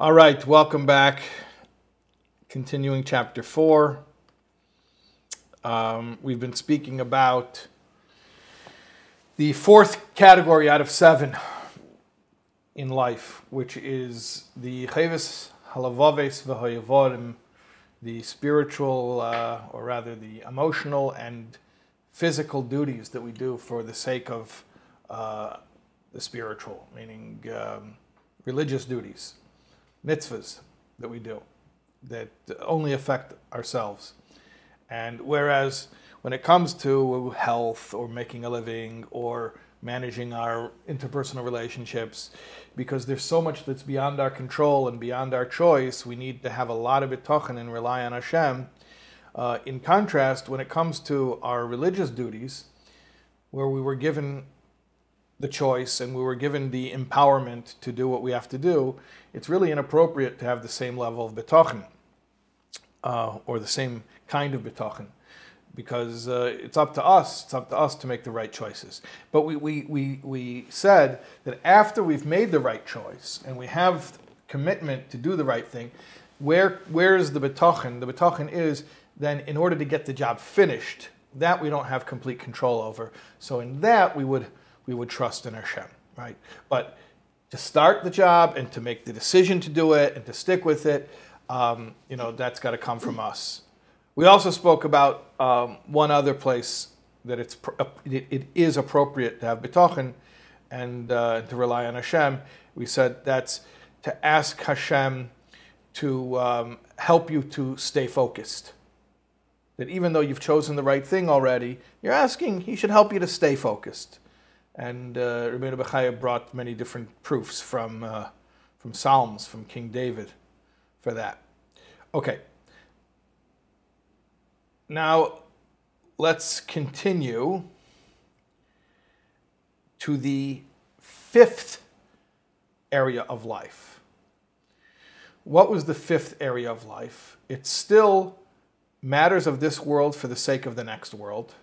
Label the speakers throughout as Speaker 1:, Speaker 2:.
Speaker 1: All right, welcome back. Continuing chapter four. Um, we've been speaking about the fourth category out of seven in life, which is the cheves halavaves v'hoyavorim, the spiritual, uh, or rather the emotional and physical duties that we do for the sake of uh, the spiritual, meaning um, religious duties mitzvahs that we do that only affect ourselves. And whereas when it comes to health or making a living or managing our interpersonal relationships, because there's so much that's beyond our control and beyond our choice, we need to have a lot of bitachon and rely on Hashem. Uh, in contrast, when it comes to our religious duties, where we were given the choice and we were given the empowerment to do what we have to do, it's really inappropriate to have the same level of bitachon uh, or the same kind of bitachon because uh, it's up to us. It's up to us to make the right choices. But we, we, we, we said that after we've made the right choice and we have commitment to do the right thing, where, where is the bitachon? The bitachon is then in order to get the job finished, that we don't have complete control over. So in that we would we would trust in Hashem, right? But to start the job and to make the decision to do it and to stick with it, um, you know, that's got to come from us. We also spoke about um, one other place that it's it, it is appropriate to have bitachon and uh, to rely on Hashem. We said that's to ask Hashem to um, help you to stay focused. That even though you've chosen the right thing already, you're asking He should help you to stay focused. And uh, Rabbeinu Bechaya brought many different proofs from, uh, from Psalms, from King David for that. Okay. Now, let's continue to the fifth area of life. What was the fifth area of life? It's still matters of this world for the sake of the next world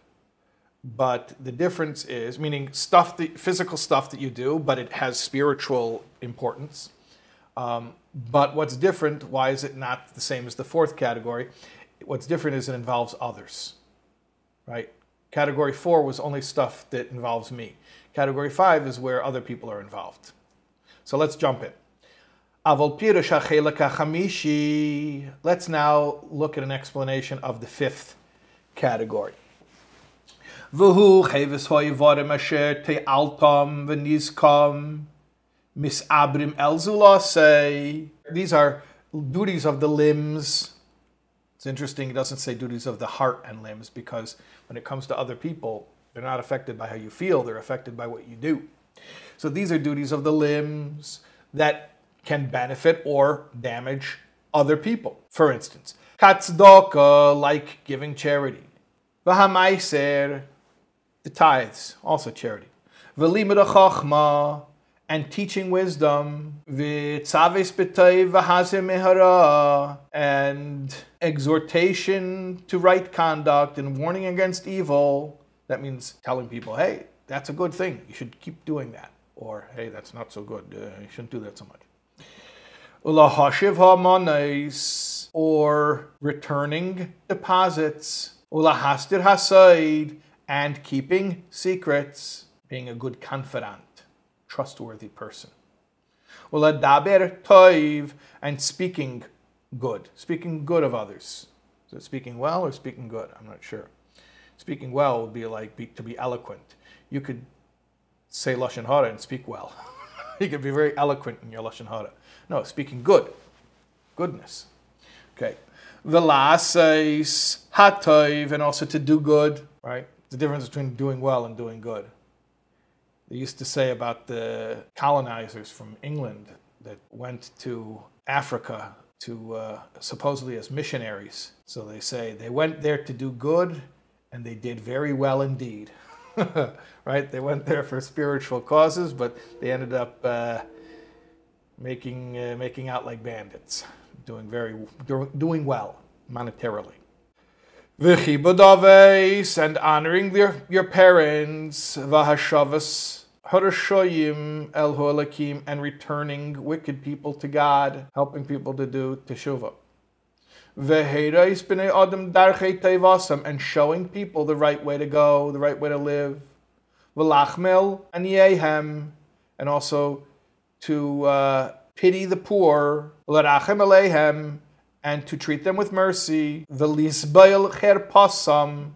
Speaker 1: but the difference is meaning stuff the physical stuff that you do but it has spiritual importance. Um, but what's different why is it not the same as the fourth category? What's different is it involves others right? Category four was only stuff that involves me. Category five is where other people are involved. So let's jump in. Let's now look at an explanation of the fifth category. V'hu cheves hoivorim asher te'altom v'nizkom misabrim el say. These are duties of the limbs. It's interesting, it doesn't say duties of the heart and limbs because when it comes to other people, they're not affected by how you feel, they're affected by what you do. So these are duties of the limbs that can benefit or damage other people. For instance, katzdaka, like giving charity. Vahamaiser, the tithes, also charity. Chachma, and teaching wisdom. V'tzaves b'tayv v'hazim mehara, and exhortation to right conduct and warning against evil. That means telling people, hey, that's a good thing. You should keep doing that. Or, hey, that's not so good. Uh, you shouldn't do that so much. Ulahashiv ha'manais, or returning deposits. Ulahastir hasaid, and keeping secrets, being a good confidant, trustworthy person. Uladaber toiv, and speaking good, speaking good of others. Is it speaking well or speaking good? I'm not sure. Speaking well would be like be, to be eloquent. You could say lashon hara and speak well. you could be very eloquent in your lashon hara. No, speaking good, goodness. Okay, velasais hatoiv, and also to do good. Right, the difference between doing well and doing good. They used to say about the colonizers from England that went to Africa to uh, supposedly as missionaries. So they say they went there to do good and they did very well indeed. right? They went there for spiritual causes, but they ended up uh, making uh, making out like bandits, doing very doing well monetarily. V'chibudaves, and honoring your, your parents, v'hashavas Harashoyim el Hoalakim and returning wicked people to God, helping people to do teshuvah. Veherais b'nei adam darchei tevasam and showing people the right way to go, the right way to live. V'lachmel and yehem and also to uh, pity the poor. L'rachem aleihem and to treat them with mercy. V'lisbail cherpasam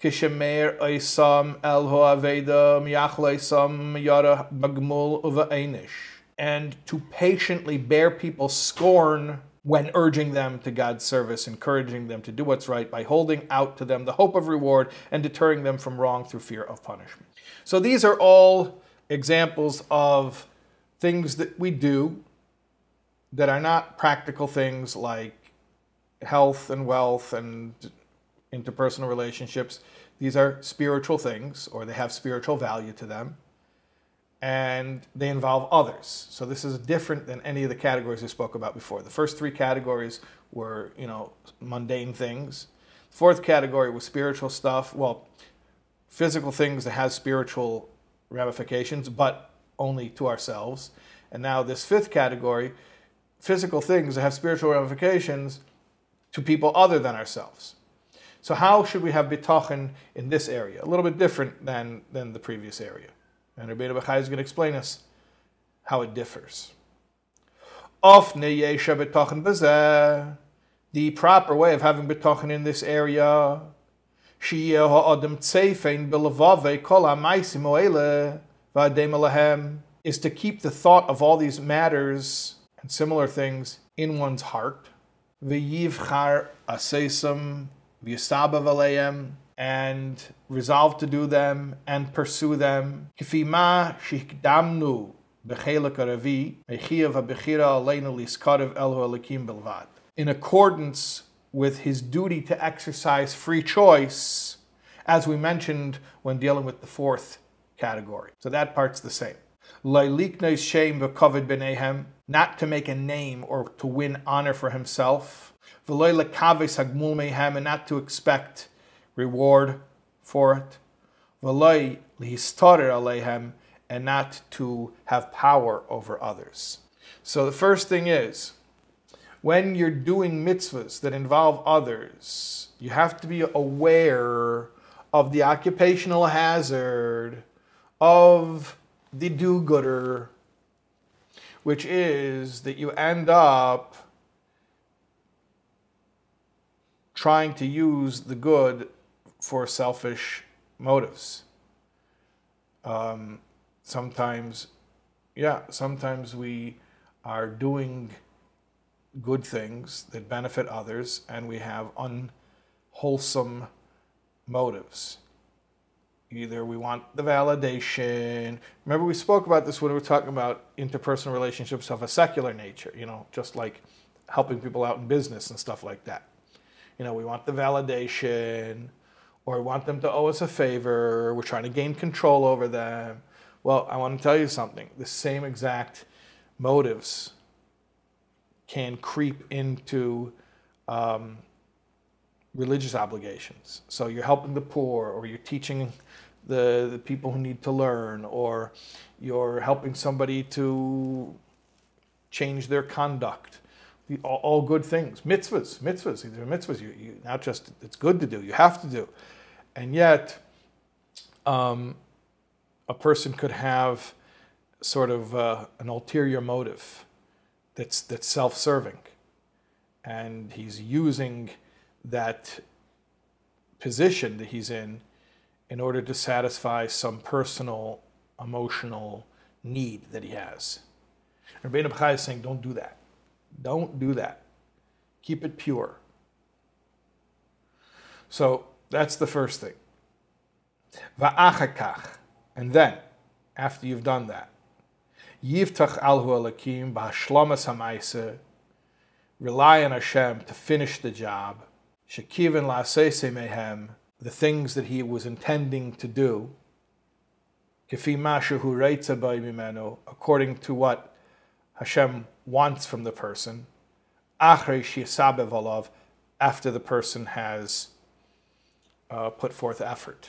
Speaker 1: kishemer oisam el hoaveda miyachleisam yara bagmul uva and to patiently bear people's scorn when urging them to God's service, encouraging them to do what's right by holding out to them the hope of reward and deterring them from wrong through fear of punishment. So these are all examples of things that we do that are not practical things like health and wealth and interpersonal relationships. These are spiritual things, or they have spiritual value to them, and they involve others. So this is different than any of the categories we spoke about before. The first three categories were, you know, mundane things. Fourth category was spiritual stuff. Well, physical things that has spiritual ramifications, but only to ourselves. And now this fifth category, physical things that have spiritual ramifications to people other than ourselves. So how should we have bitachon in this area? A little bit different than, than the previous area. And Rabbeinu Bechai is going to explain us how it differs. The proper way of having bitachon in this area is to keep the thought of all these matters and similar things in one's heart. And resolve to do them and pursue them. Kifima shikdamnu In accordance with his duty to exercise free choice, as we mentioned when dealing with the fourth category. So that part's the same. Not to make a name or to win honor for himself. And not to expect reward for it. And not to have power over others. So the first thing is, when you're doing mitzvahs that involve others, you have to be aware of the occupational hazard of the do gooder, which is that you end up trying to use the good for selfish motives. Um, sometimes, yeah, sometimes we are doing good things that benefit others and we have unwholesome motives. Either we want the validation. Remember, we spoke about this when we were talking about interpersonal relationships of a secular nature, you know, just like helping people out in business and stuff like that. You know, we want the validation or we want them to owe us a favor. We're trying to gain control over them. Well, I want to tell you something. The same exact motives can creep into um, religious obligations. So you're helping the poor, or you're teaching the, the people who need to learn, or you're helping somebody to change their conduct. The, all, all, good things. Mitzvahs, mitzvahs. These are mitzvahs. You, you, not just it's good to do, you have to do. And yet, um, a person could have sort of uh, an ulterior motive that's that's self-serving, and he's using that position that he's in in order to satisfy some personal emotional need that he has. Rabbeinu Bachai is saying, don't do that. Don't do that. Keep it pure. So that's the first thing. Va'achakach. And then, after you've done that, Yivtach alhu alakim ha'maisa, rely on Hashem to finish the job. Shekivin la'asese mehem, the things that he was intending to do. According to what Hashem wants from the person. After the person has uh, put forth effort.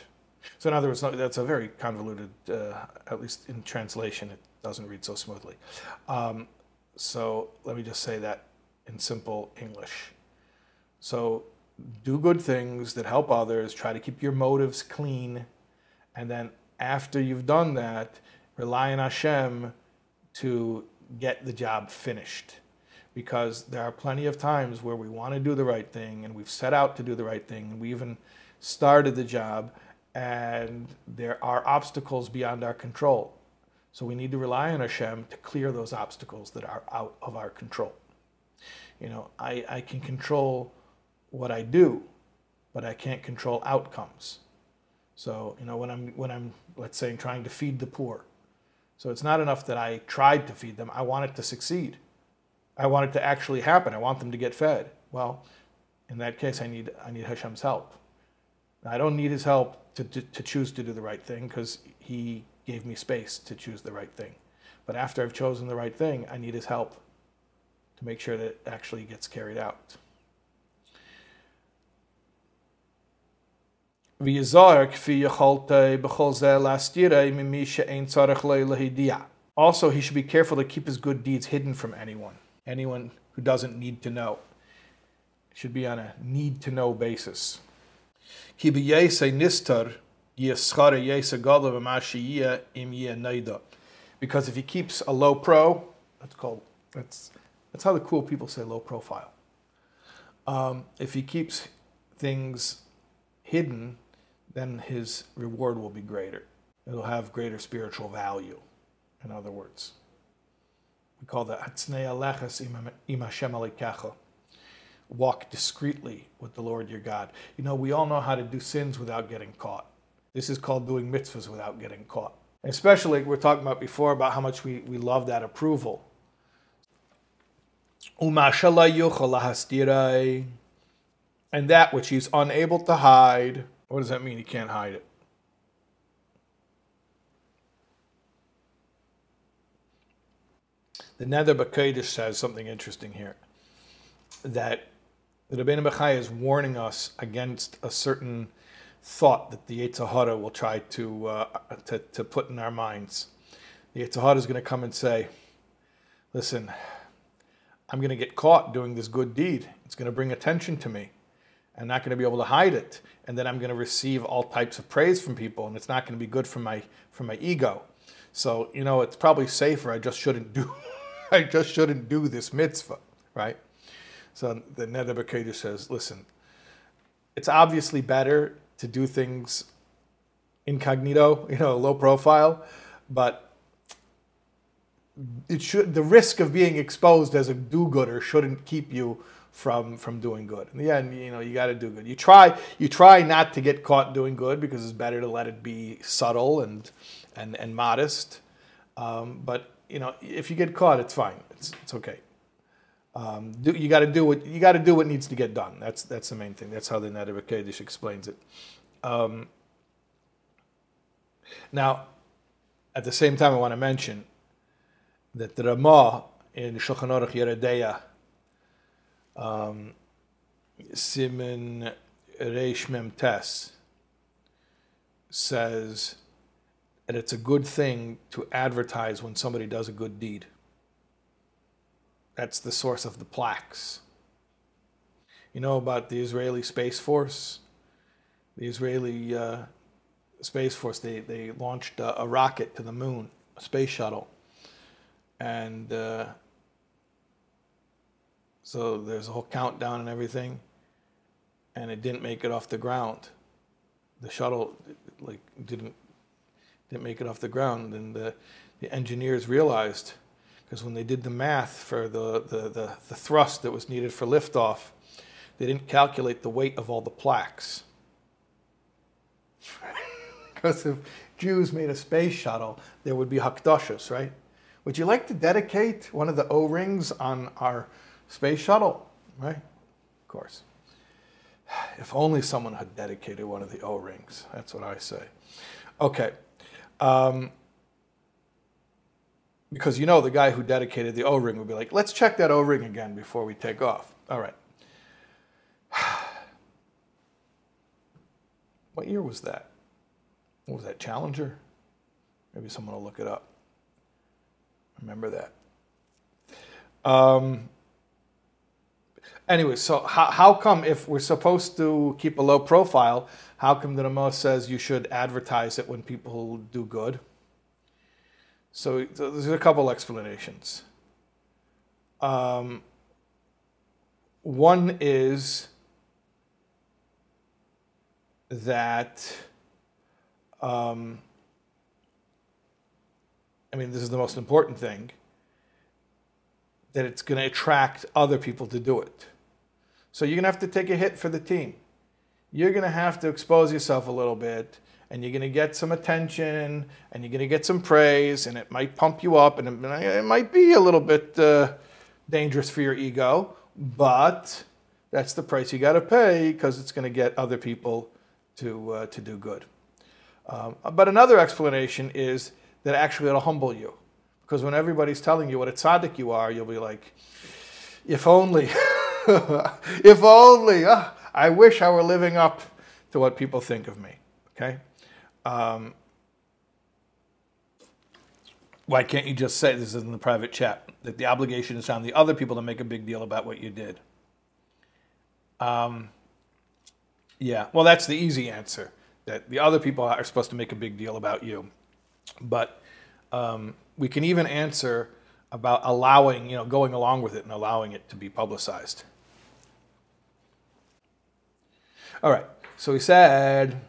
Speaker 1: So in other words, that's a very convoluted, uh, at least in translation, it doesn't read so smoothly. Um, so let me just say that in simple English. So do good things that help others, try to keep your motives clean, and then after you've done that, rely on Hashem to get the job finished. Because there are plenty of times where we want to do the right thing and we've set out to do the right thing and we even started the job and there are obstacles beyond our control. So we need to rely on Hashem to clear those obstacles that are out of our control. You know, I, I can control what I do, but I can't control outcomes. So, you know, when I'm when I'm let's say trying to feed the poor. So it's not enough that I tried to feed them. I want it to succeed. I want it to actually happen. I want them to get fed. Well, in that case I need I need Hashem's help. I don't need his help to, to, to choose to do the right thing because he gave me space to choose the right thing. But after I've chosen the right thing, I need his help to make sure that it actually gets carried out. Also, he should be careful to keep his good deeds hidden from anyone, anyone who doesn't need to know. It should be on a need to know basis. Because if he keeps a low pro, that's called that's that's how the cool people say low profile. Um, if he keeps things hidden, then his reward will be greater. It'll have greater spiritual value, in other words. We call that Hatznei Alechas im Hashem Walk discreetly with the Lord your God. You know, we all know how to do sins without getting caught. This is called doing mitzvahs without getting caught. Especially, we're talking about before about how much we, we love that approval. And that which he's unable to hide. What does that mean? He can't hide it. The Nether Bakadish says something interesting here. That the Rabbeinu Bechai is warning us against a certain thought that the Yetzer Hara will try to, uh, to, to put in our minds. The Yetzer Hara is going to come and say, listen, I'm going to get caught doing this good deed. It's going to bring attention to me. I'm not going to be able to hide it. And then I'm going to receive all types of praise from people, and it's not going to be good for my, for my ego. So, you know, it's probably safer. I just shouldn't do, I just shouldn't do this mitzvah, right? So the Nebuchadnezzar says, listen, it's obviously better to do things incognito, you know, low profile, but it should the risk of being exposed as a do-gooder shouldn't keep you from from doing good. In the end, you know, you got to do good. You try you try not to get caught doing good because it's better to let it be subtle and and and modest. Um, but you know, if you get caught, it's fine. It's it's okay. Um, do, you got to do what you got to do what needs to get done. That's that's the main thing. That's how the Neder Kaddish explains it. Um, now, at the same time, I want to mention that the Ramah in Shulchan Aruch Yoreh Deah, um, Simin Reish Mem Tes, says that it's a good thing to advertise when somebody does a good deed. That's the source of the plaques. You know about the Israeli Space Force? The Israeli uh, Space Force, they, they launched a, a, rocket to the moon, a space shuttle. And uh, so there's a whole countdown and everything. And it didn't make it off the ground. The shuttle like didn't didn't make it off the ground, and the, the engineers realized because when they did the math for the, the, the, the, thrust that was needed for liftoff, they didn't calculate the weight of all the plaques. because if Jews made a space shuttle, there would be hakdashas, right? Would you like to dedicate one of the O-rings on our space shuttle, right? Of course. If only someone had dedicated one of the O-rings. That's what I say. Okay. Um, because you know the guy who dedicated the O-ring would be like, let's check that O-ring again before we take off. All right. what year was that? what was that, Challenger? Maybe someone will look it up. Remember that. Um, anyway, so how, how come if we're supposed to keep a low profile, how come the Rama says you should advertise it when people do good? So, so there's a couple explanations. Um, one is that, um, I mean, this is the most important thing, that it's going to attract other people to do it. So you're going to have to take a hit for the team. You're going to have to expose yourself a little bit and you're going to get some attention and you're going to get some praise and it might pump you up and it, might be a little bit uh, dangerous for your ego, but that's the price you got to pay because it's going to get other people to, uh, to do good. Um, but another explanation is that actually it'll humble you. Because when everybody's telling you what a tzaddik you are, you'll be like, if only, if only, uh, I wish I were living up to what people think of me. Okay? Um, why can't you just say, this is in the private chat, that the obligation is on the other people to make a big deal about what you did? Um, yeah, well, that's the easy answer, that the other people are supposed to make a big deal about you. But um, we can even answer about allowing, you know, going along with it and allowing it to be publicized. All right. So he said,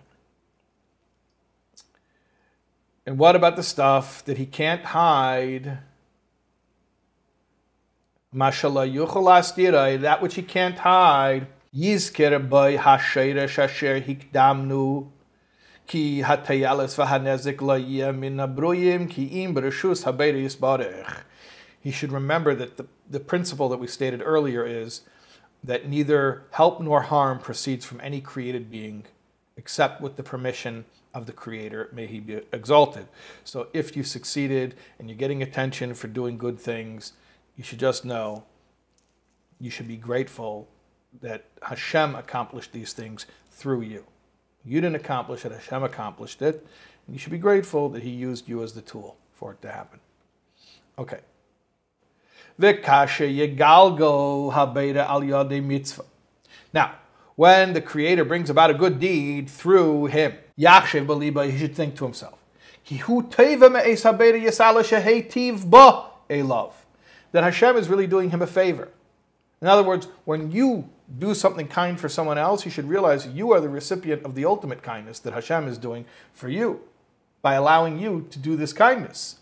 Speaker 1: and what about the stuff that he can't hide? Mashallah yuchal that which he can't hide. Yizkir by hashayra asher hikdamnu ki hatayalas v'hanezik la'yem abruyim ki im b'reshus habeir. He should remember that the, the principle that we stated earlier is that neither help nor harm proceeds from any created being except with the permission of the Creator. May He be exalted. So if you succeeded and you're getting attention for doing good things, you should just know you should be grateful that Hashem accomplished these things through you. You didn't accomplish it, Hashem accomplished it. And you should be grateful that He used you as the tool for it to happen. Okay. Now, when the Creator brings about a good deed through him, Yachshev Baliba, he should think to himself, that Hashem is really doing him a favor. In other words, when you do something kind for someone else, you should realize you are the recipient of the ultimate kindness that Hashem is doing for you by allowing you to do this kindness.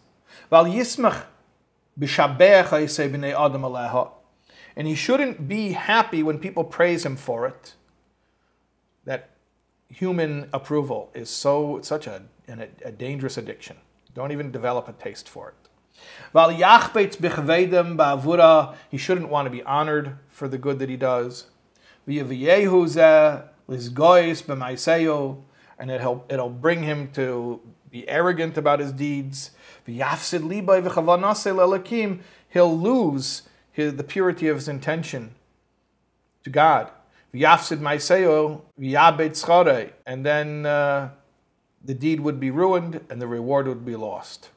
Speaker 1: And he shouldn't be happy when people praise him for it. That human approval is so such a, a dangerous addiction. Don't even develop a taste for it. He shouldn't want to be honored for the good that he does and it'll, it'll bring him to be arrogant about his deeds. He'll lose his, the purity of his intention to God. And then uh, the deed would be ruined and the reward would be lost.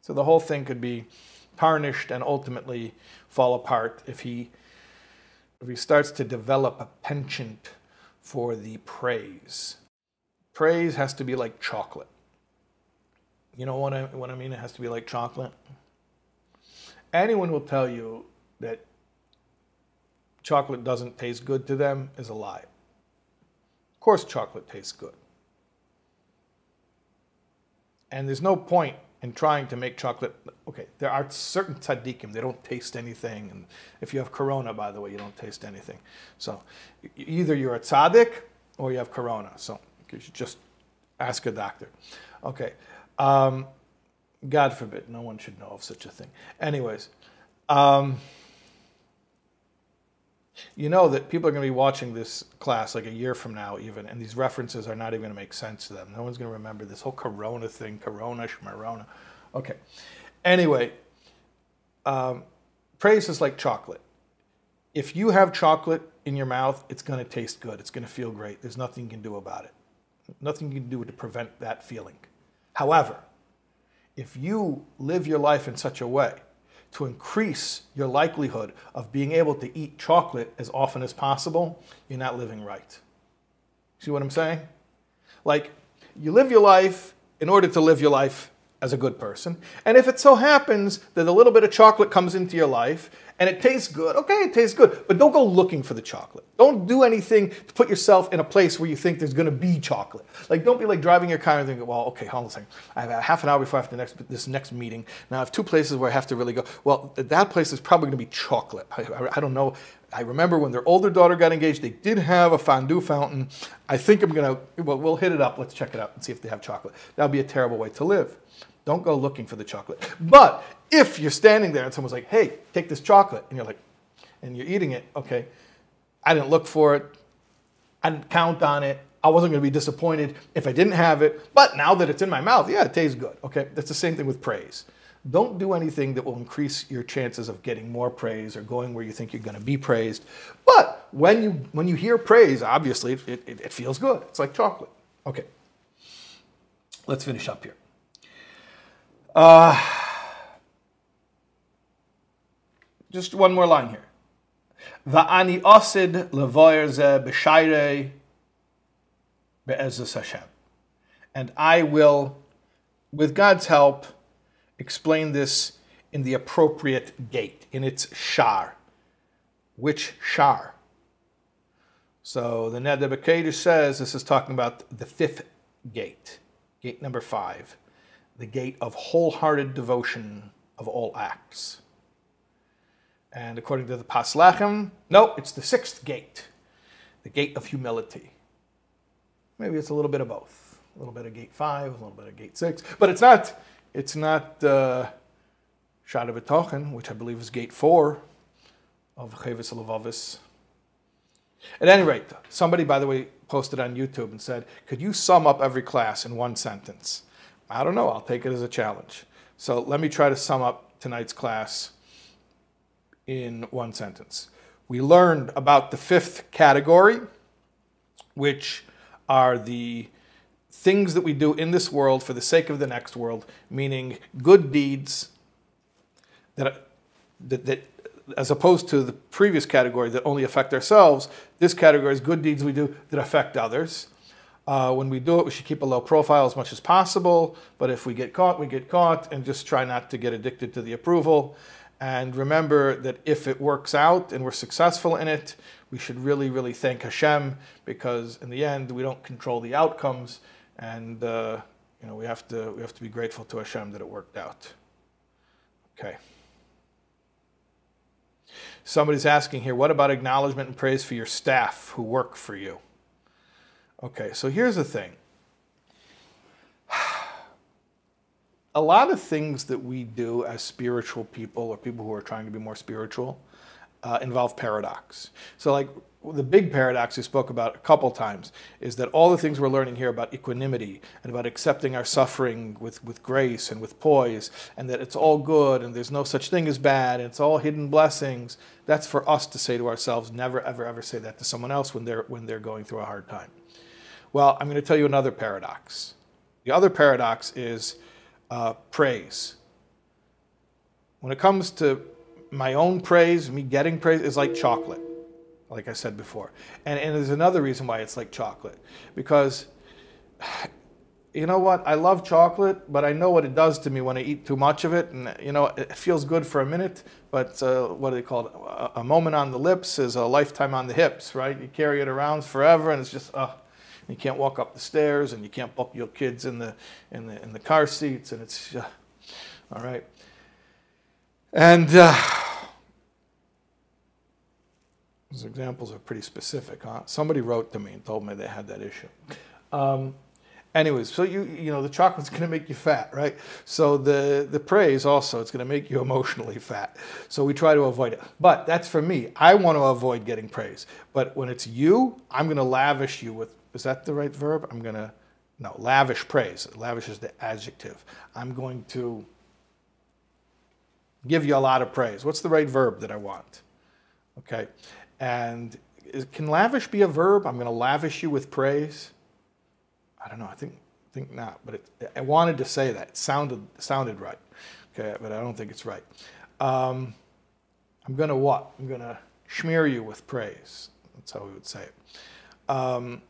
Speaker 1: So the whole thing could be tarnished and ultimately fall apart if he if he starts to develop a penchant for the praise. Praise has to be like chocolate. You know what I, what I mean? It has to be like chocolate. Anyone will tell you that chocolate doesn't taste good to them is a lie. Of course, chocolate tastes good. And there's no point in trying to make chocolate. Okay, there are certain tzaddikim, they don't taste anything. And if you have corona, by the way, you don't taste anything. So either you're a tzaddik or you have corona. So you should just ask a doctor. Okay. Um, God forbid, no one should know of such a thing. Anyways, um, you know that people are going to be watching this class like a year from now, even, and these references are not even going to make sense to them. No one's going to remember this whole Corona thing, Corona, Shmarona. Okay. Anyway, um, praise is like chocolate. If you have chocolate in your mouth, it's going to taste good. It's going to feel great. There's nothing you can do about it. Nothing you can do to prevent that feeling. However, if you live your life in such a way to increase your likelihood of being able to eat chocolate as often as possible, you're not living right. See what I'm saying? Like, you live your life in order to live your life as a good person. And if it so happens that a little bit of chocolate comes into your life and it tastes good, okay, it tastes good, but don't go looking for the chocolate. Don't do anything to put yourself in a place where you think there's gonna be chocolate. Like, don't be like driving your car and thinking, well, okay, hold on a second. I have half an hour before I have the next, this next meeting. Now I have two places where I have to really go. Well, that place is probably gonna be chocolate. I, I, I don't know. I remember when their older daughter got engaged, they did have a fondue fountain. I think I'm gonna, well, we'll hit it up. Let's check it out and see if they have chocolate. That would be a terrible way to live. Don't go looking for the chocolate. But if you're standing there and someone's like, hey, take this chocolate, and you're like, and you're eating it, okay, I didn't look for it, I didn't count on it, I wasn't going to be disappointed if I didn't have it, but now that it's in my mouth, yeah, it tastes good, okay? That's the same thing with praise. Don't do anything that will increase your chances of getting more praise or going where you think you're going to be praised. But when you when you hear praise, obviously it, it, it feels good. It's like chocolate. Okay. Let's finish up here. Uh, just one more line here. Va'ani osid levoyer ze b'shayrei be'ezus Hashem. And I will, with God's help, explain this in the appropriate gate, in its shar. Which shar? So the B'Kodesh says this is talking about the fifth gate, gate number five, the gate of wholehearted devotion of all acts. And according to the Pas Lechem, no, it's the sixth gate, the gate of humility. Maybe it's a little bit of both, a little bit of gate five, a little bit of gate six, but it's not. It's not uh, Shaar HaBitachon, which I believe is gate four of Chavis Levavis. At any rate, somebody, by the way, posted on YouTube and said, "Could you sum up every class in one sentence?" I don't know. I'll take it as a challenge. So let me try to sum up tonight's class in one sentence. We learned about the fifth category, which are the things that we do in this world for the sake of the next world, meaning good deeds that, that, that as opposed to the previous category that only affect ourselves, this category is good deeds we do that affect others. Uh, when we do it, we should keep a low profile as much as possible. But if we get caught, we get caught, and just try not to get addicted to the approval. And remember that if it works out and we're successful in it, we should really, really thank Hashem because in the end we don't control the outcomes, and uh, you know we have to we have to be grateful to Hashem that it worked out. Okay. Somebody's asking here, what about acknowledgement and praise for your staff who work for you? Okay, so here's the thing. a lot of things that we do as spiritual people or people who are trying to be more spiritual uh, involve paradox. So, like the big paradox we spoke about a couple times is that all the things we're learning here about equanimity and about accepting our suffering with, with grace and with poise, and that it's all good and there's no such thing as bad, and it's all hidden blessings. That's for us to say to ourselves. Never, ever, ever say that to someone else when they're when they're going through a hard time. Well, I'm going to tell you another paradox. The other paradox is uh, praise. When it comes to my own praise, me getting praise is like chocolate, like I said before. And, and there's another reason why it's like chocolate. Because, you know what? I love chocolate, but I know what it does to me when I eat too much of it. And, you know, it feels good for a minute, but uh, what do they call it? A, a moment on the lips is a lifetime on the hips, right? You carry it around forever, and it's just, uh, you can't walk up the stairs, and you can't put your kids in the in the in the car seats, and it's uh, all right. And uh, those examples are pretty specific. Huh? Somebody wrote to me and told me they had that issue. Um, anyways, so you you know the chocolate's going to make you fat, right? So the the praise also it's going to make you emotionally fat. So we try to avoid it. But that's for me. I want to avoid getting praise. But when it's you, I'm going to lavish you with is that the right verb? I'm going to, no, lavish praise. Lavish is the adjective. I'm going to give you a lot of praise. What's the right verb that I want? Okay. And is, can lavish be a verb? I'm going to lavish you with praise. I don't know. I think think not, but it, I wanted to say that. It sounded sounded right. Okay, but I don't think it's right. Um, I'm gonna what? I'm gonna smear you with praise. That's how we would say it. Um,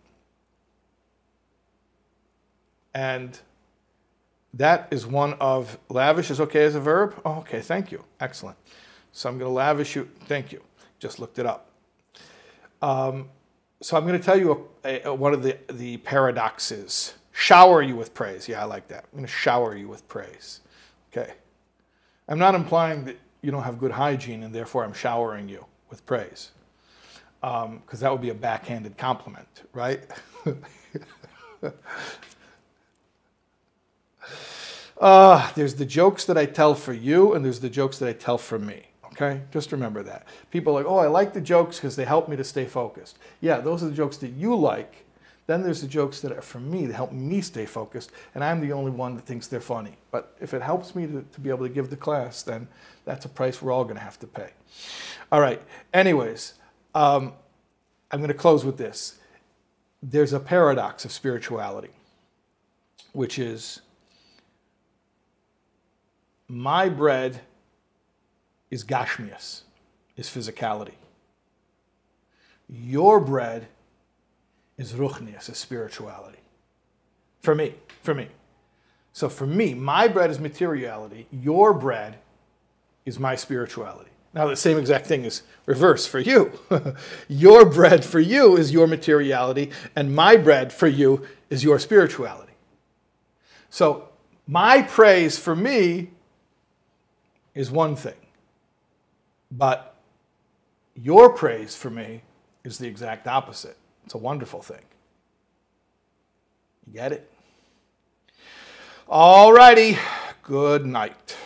Speaker 1: and that is one of lavish is okay as a verb. Oh, okay, thank you. Excellent. So I'm going to lavish you. Thank you. Just looked it up. Um, so I'm going to tell you a, a, one of the, the paradoxes. Shower you with praise. Yeah, I like that. I'm going to shower you with praise. Okay. I'm not implying that you don't have good hygiene and therefore I'm showering you with praise. Because um, that would be a backhanded compliment, right? uh, there's the jokes that I tell for you, and there's the jokes that I tell for me. Okay, just remember that. People are like, oh, I like the jokes because they help me to stay focused. Yeah, those are the jokes that you like. Then there's the jokes that are for me that help me stay focused, and I'm the only one that thinks they're funny. But if it helps me to, to be able to give the class, then that's a price we're all going to have to pay. All right. Anyways, um, I'm going to close with this. There's a paradox of spirituality, which is my bread is gashmias, is physicality. Your bread is ruchnias, is spirituality. For me, for me. So for me, my bread is materiality. Your bread is my spirituality. Now the same exact thing is reverse for you. your bread for you is your materiality, and my bread for you is your spirituality. So my praise for me is one thing. But your praise for me is the exact opposite. It's a wonderful thing. You get it? All righty. Good night.